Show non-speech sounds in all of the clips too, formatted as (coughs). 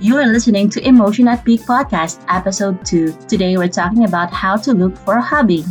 You are listening to Emotion at Peak Podcast, Episode 2. Today we're talking about how to look for a hobby.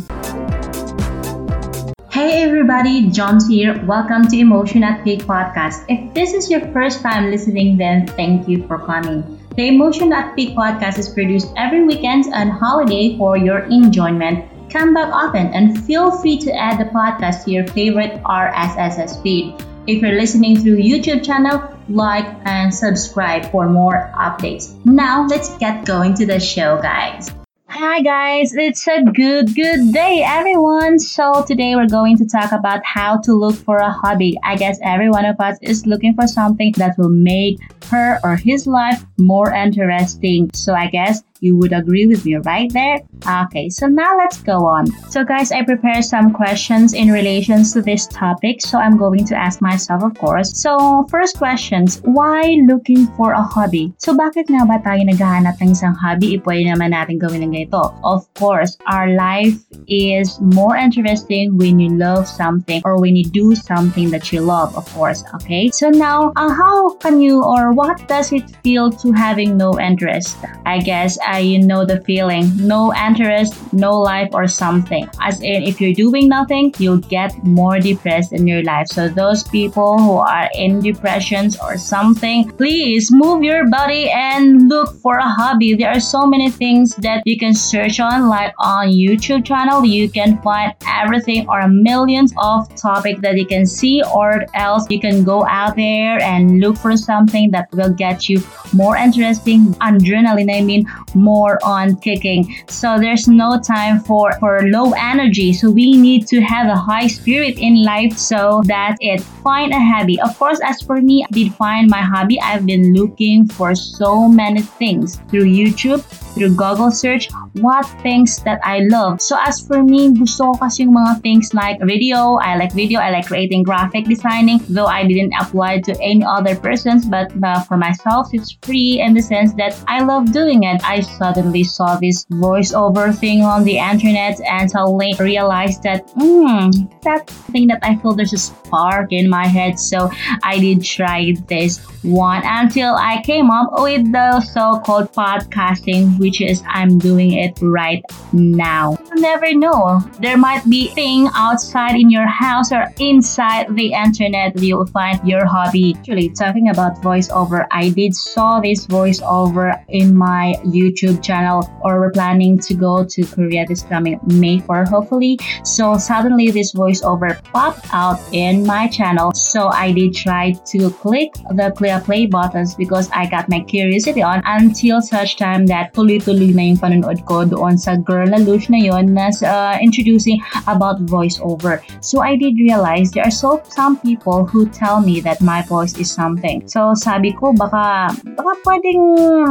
Hey everybody, John's here. Welcome to Emotion at Peak Podcast. If this is your first time listening, then thank you for coming. The Emotion at Peak podcast is produced every weekend and holiday for your enjoyment. Come back often and feel free to add the podcast to your favorite RSS feed. If you're listening through YouTube channel, like and subscribe for more updates. Now let's get going to the show, guys. Hi guys, it's a good good day everyone. So today we're going to talk about how to look for a hobby. I guess every one of us is looking for something that will make her or his life more interesting. So I guess you would agree with me right there? Okay, so now let's go on. So guys, I prepared some questions in relations to this topic. So I'm going to ask myself, of course. So first questions, why looking for a hobby? So bakit nga ba tayo naghahanap ng isang hobby? Ipwede naman natin gawin ng ganito. Of course, our life is more interesting when you love something or when you do something that you love, of course. Okay, so now, uh, how can you or what does it feel to having no interest? I guess you know the feeling no interest, no life, or something. As in, if you're doing nothing, you'll get more depressed in your life. So, those people who are in depressions or something, please move your body and look for a hobby. There are so many things that you can search on, like on YouTube channel, you can find everything or millions of topics that you can see, or else you can go out there and look for something that will get you more interesting adrenaline. I mean, more on kicking. So there's no time for, for low energy. So we need to have a high spirit in life so that it find a hobby. Of course, as for me, I did find my hobby. I've been looking for so many things through YouTube, through Google search, what things that I love. So as for me, gusto ko kasi yung mga things like video. I like video. I like creating graphic designing. Though I didn't apply to any other persons, but uh, for myself, it's free in the sense that I love doing it. I suddenly saw this voiceover thing on the internet and suddenly realized that, hmm, that thing that I feel there's a spark in my head. So I did try this one until I came up with the so-called podcasting, which is I'm doing it right now. You never know. There might be thing outside in your house or inside the internet that you will find your hobby. Actually, talking about voiceover, I did saw this voiceover in my YouTube channel or we're planning to go to Korea this coming May 4 hopefully. So suddenly this voiceover popped out in my channel. So I did try to click the clear play buttons because I got my curiosity on until such time that tuloy-tuloy na yung panonood ko doon sa Girl na Lush na yon na uh, introducing about voiceover. So I did realize there are so some people who tell me that my voice is something. So sabi ko baka baka pwedeng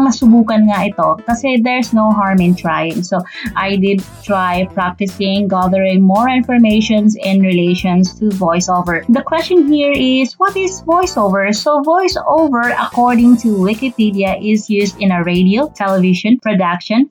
masubukan nga ito kasi there's no harm in trying. So I did try practicing gathering more informations in relations to voiceover. The question here is what is voiceover? So voiceover according to Wikipedia is used in a radio, television, production,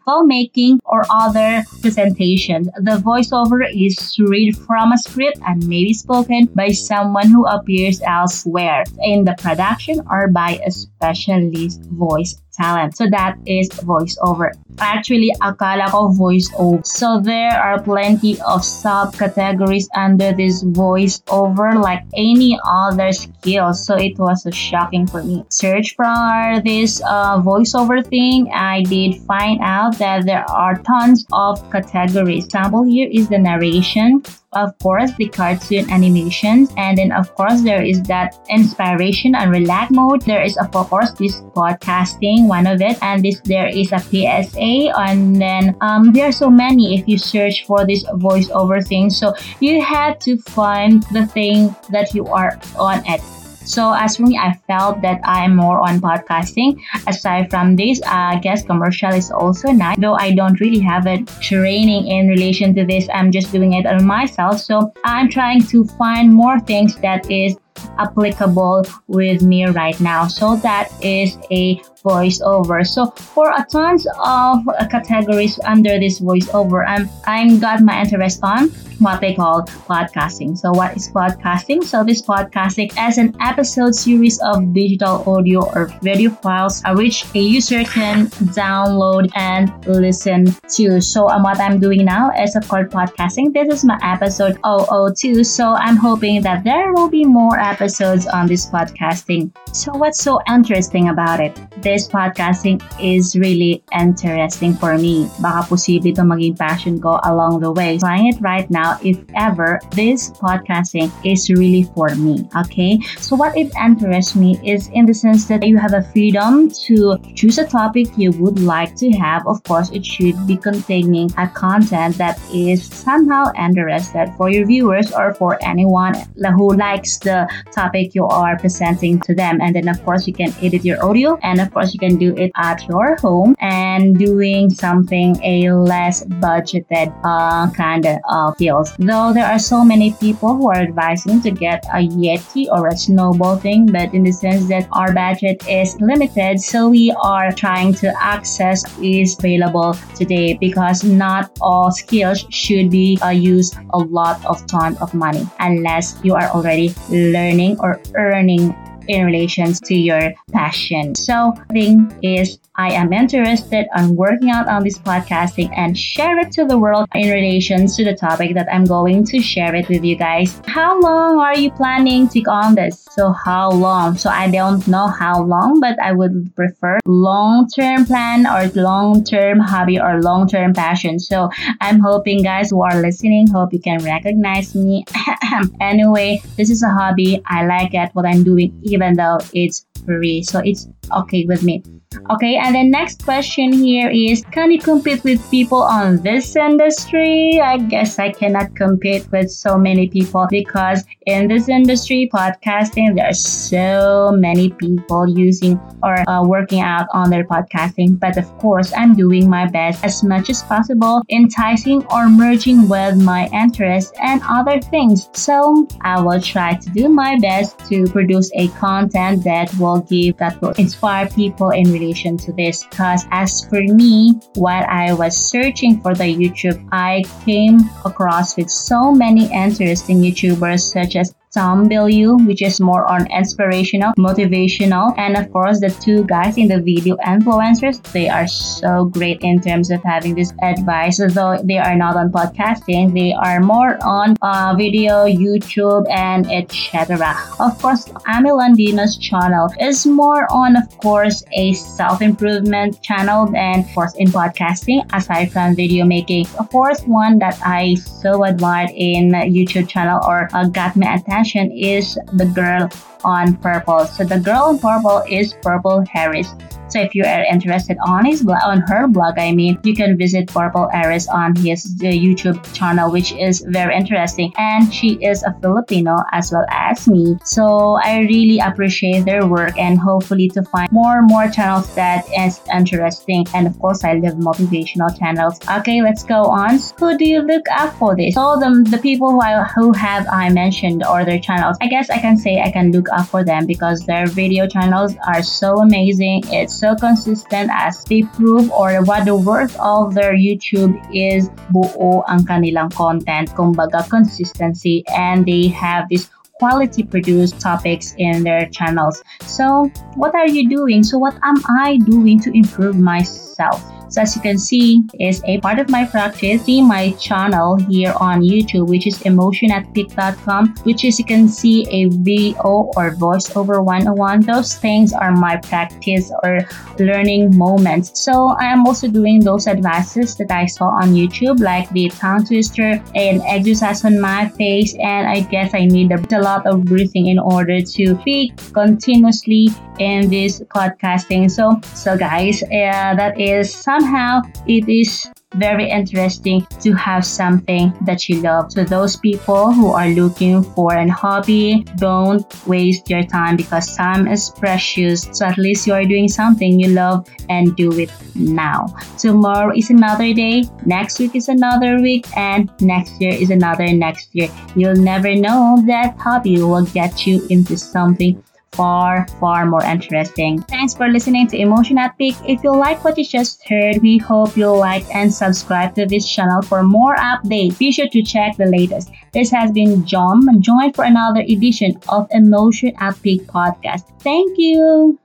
filmmaking or other presentations. The voiceover is read from a script and may be spoken by someone who appears elsewhere in the production or by a specialist voice talent. So that is voiceover. Actually, akala ko voiceover. So there are plenty of subcategories under this voiceover like any other skill. So it was shocking for me. Search for this uh, voiceover thing. I did find out that there are tons of categories. Example here is the narration, of course the cartoon animations. And then of course there is that inspiration and relax mode. There is of course this podcasting one of it. And this there is a psa and then um, there are so many if you search for this voiceover thing. So you had to find the thing that you are on it so as for me, I felt that I'm more on podcasting. Aside from this, uh, I guess commercial is also nice. Though I don't really have a training in relation to this, I'm just doing it on myself. So I'm trying to find more things that is applicable with me right now. So that is a voiceover. So for a tons of categories under this voiceover, I'm I'm got my interest on what they call podcasting. So, what is podcasting? So, this podcasting is an episode series of digital audio or video files uh, which a user can download and listen to. So, um, what I'm doing now is of course podcasting. This is my episode 002. So, I'm hoping that there will be more episodes on this podcasting. So, what's so interesting about it? Podcasting is really interesting for me. Baka posible ito maging passion ko along the way. Trying it right now if ever this podcasting is really for me. Okay. So what it interests me is in the sense that you have a freedom to choose a topic you would like to have. Of course, it should be containing a content that is somehow interested for your viewers or for anyone who likes the topic you are presenting to them. And then of course you can edit your audio and of course you can do it at your home and doing something a less budgeted uh, kind of uh, feel Though there are so many people who are advising to get a Yeti or a snowball thing, but in the sense that our budget is limited, so we are trying to access is available today because not all skills should be uh, used a lot of ton of money unless you are already learning or earning in relation to your passion. So, thing is I am interested on working out on this podcasting and share it to the world in relation to the topic that I'm going to share it with you guys. How long are you planning to on this? So how long? So I don't know how long, but I would prefer long-term plan or long-term hobby or long-term passion. So I'm hoping guys who are listening, hope you can recognize me. (coughs) anyway, this is a hobby. I like it what I'm doing even though it's free. So it's okay with me. Okay, and the next question here is Can you compete with people on this industry? I guess I cannot compete with so many people because in this industry, podcasting, there are so many people using or uh, working out on their podcasting. But of course, I'm doing my best as much as possible, enticing or merging with my interests and other things. So I will try to do my best to produce a content that will give, that will inspire people in relation to this. Because as for me, while I was searching for the YouTube, I came across with so many interesting YouTubers such as Tom Bilyeu, which is more on inspirational, motivational, and of course the two guys in the video influencers, they are so great in terms of having this advice. Though they are not on podcasting, they are more on uh, video, YouTube, and etc. Of course, Amy Landino's channel is more on, of course, a self-improvement channel and of course in podcasting, aside from video making. Of course, one that I so admired in YouTube channel or uh, got me attention is the girl on purple. So the girl on purple is Purple Harris. So if you are interested on his blog, on her blog, I mean, you can visit Purple Aris on his uh, YouTube channel, which is very interesting. And she is a Filipino as well as me. So I really appreciate their work and hopefully to find more and more channels that is interesting. And of course, I love motivational channels. Okay, let's go on. Who do you look up for this? All the, the people who, I, who have I mentioned or their channels, I guess I can say I can look up for them because their video channels are so amazing. It's so consistent as they prove or what the worth of their YouTube is buo ang kanilang content, kumbaga consistency, and they have this quality produced topics in their channels. So, what are you doing? So, what am I doing to improve myself? So as you can see, is a part of my practice. See my channel here on YouTube, which is emotion at peak.com, which is you can see a VO or voiceover 101. Those things are my practice or learning moments. So I am also doing those advices that I saw on YouTube, like the tongue twister and exercise on my face. And I guess I need a, lot of breathing in order to speak continuously in this podcasting. So, so guys, uh, that is somehow it is very interesting to have something that you love. So those people who are looking for an hobby, don't waste your time because time is precious. So at least you are doing something you love and do it now. Tomorrow is another day, next week is another week, and next year is another next year. You'll never know that hobby will get you into something far, far more interesting. Thanks for listening to Emotion at Peak. If you like what you just heard, we hope you'll like and subscribe to this channel for more updates. Be sure to check the latest. This has been John. Join for another edition of Emotion at Peak podcast. Thank you.